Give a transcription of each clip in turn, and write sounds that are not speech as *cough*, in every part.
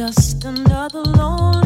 just another lonely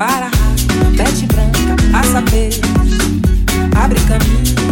para a pete branca, passa peixe, abre caminho.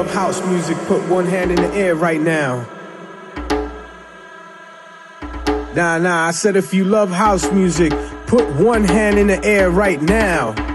Love house music, put one hand in the air right now. Nah, nah, I said if you love house music, put one hand in the air right now.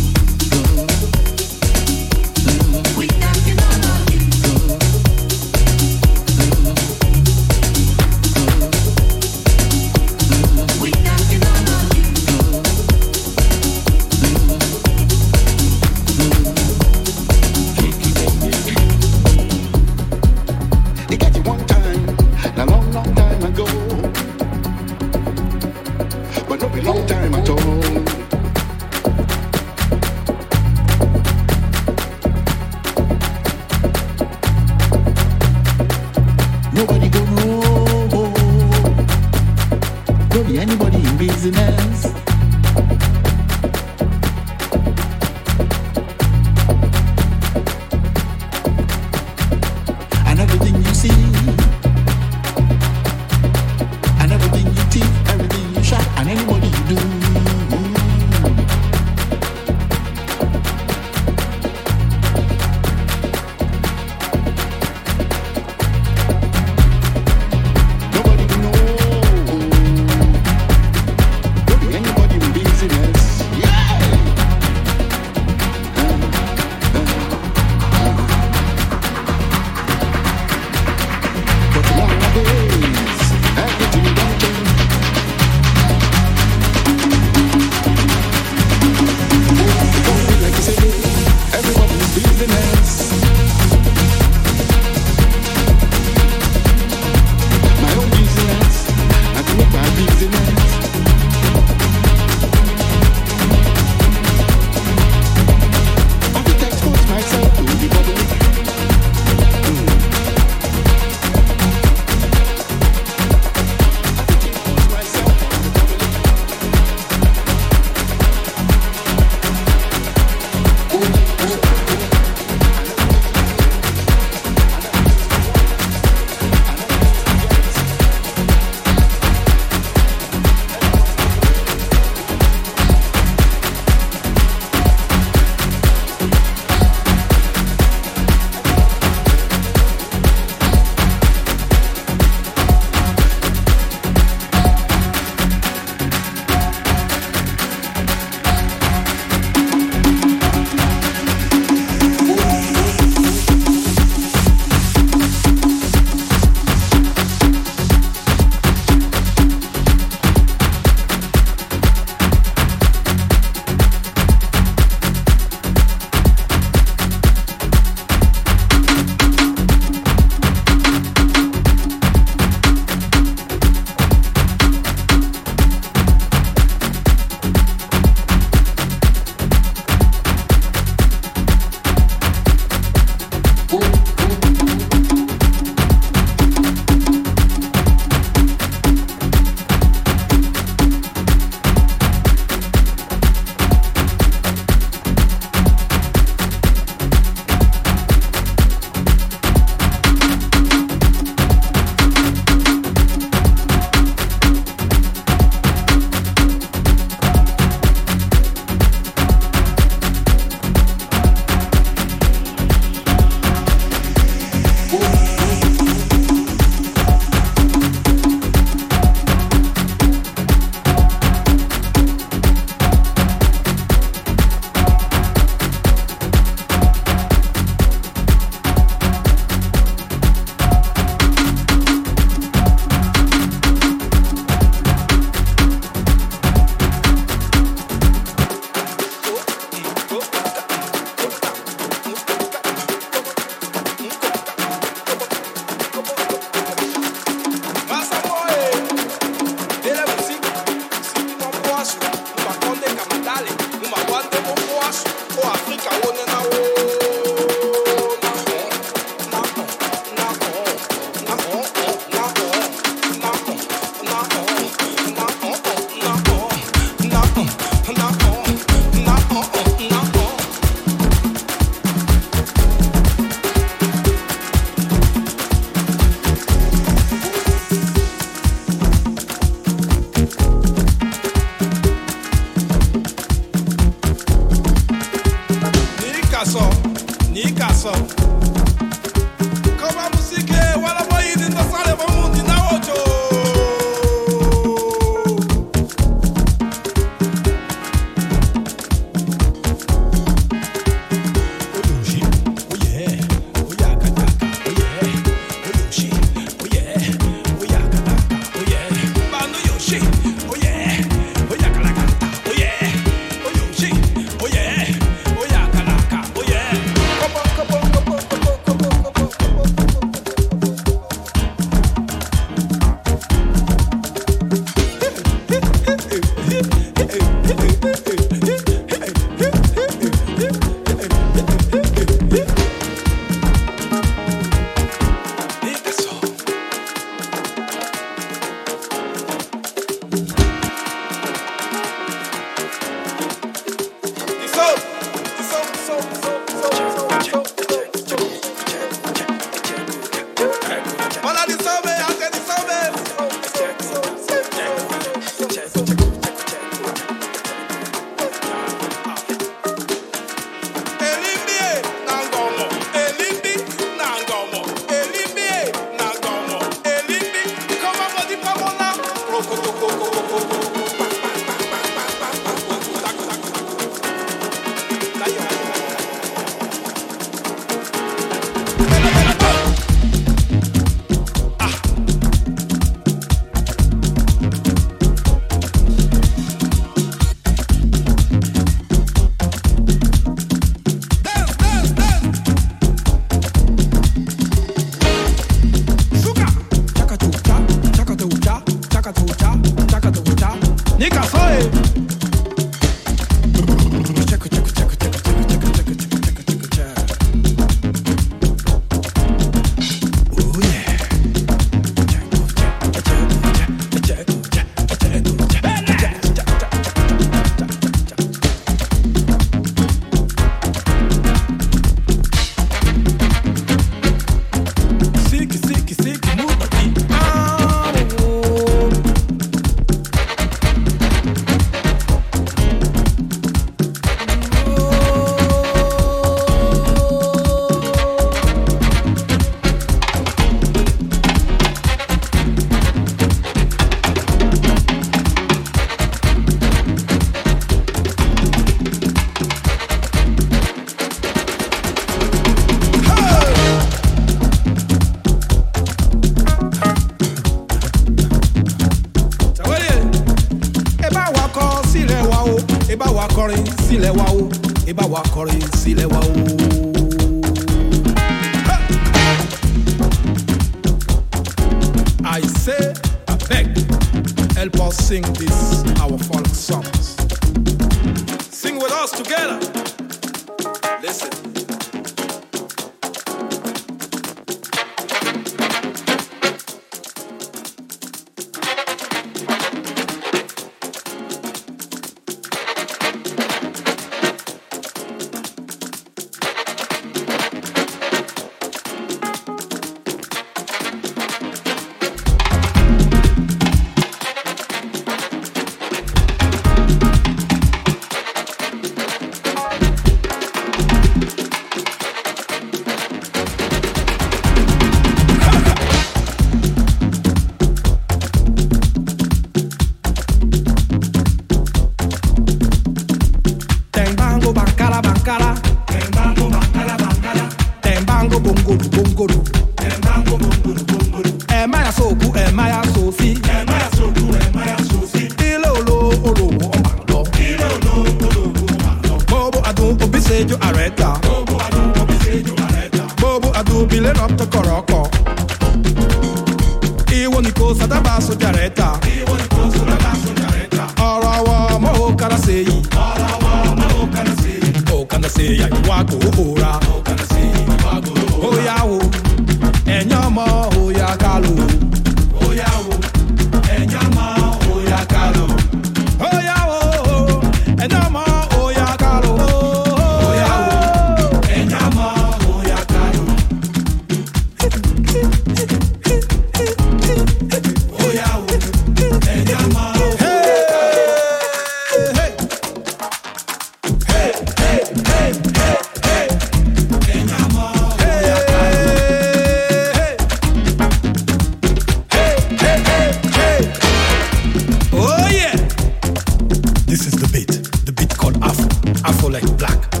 Afro. Afro like black.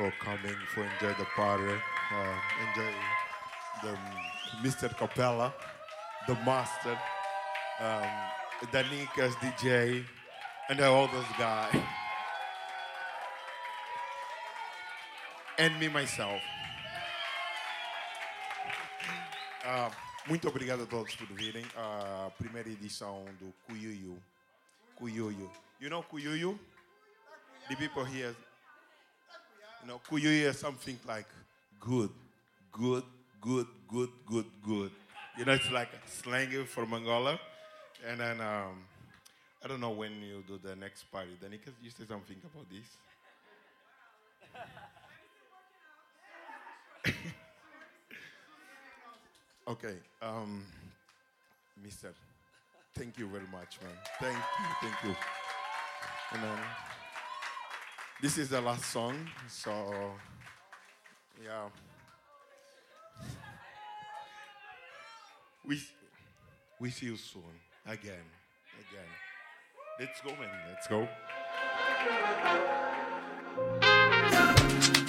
For coming, for enjoy the party, uh, enjoy the Mr. Kapela, the master, um, Danykas DJ, and all those guys, and me myself. Uh, muito obrigado a todos por virem. A primeira edição do Kuyuyo. Kuyuyo. You know Kuyuyo? The people here, you know, could you hear something like good, good, good, good, good, good. You know, it's like slang from Angola. And then, um, I don't know when you do the next party. Then you say something about this. *laughs* Okay, um, Mister, thank you very much, man. Thank you, thank you. And then, this is the last song, so yeah. We we see you soon again, again. Let's go, man. Let's go.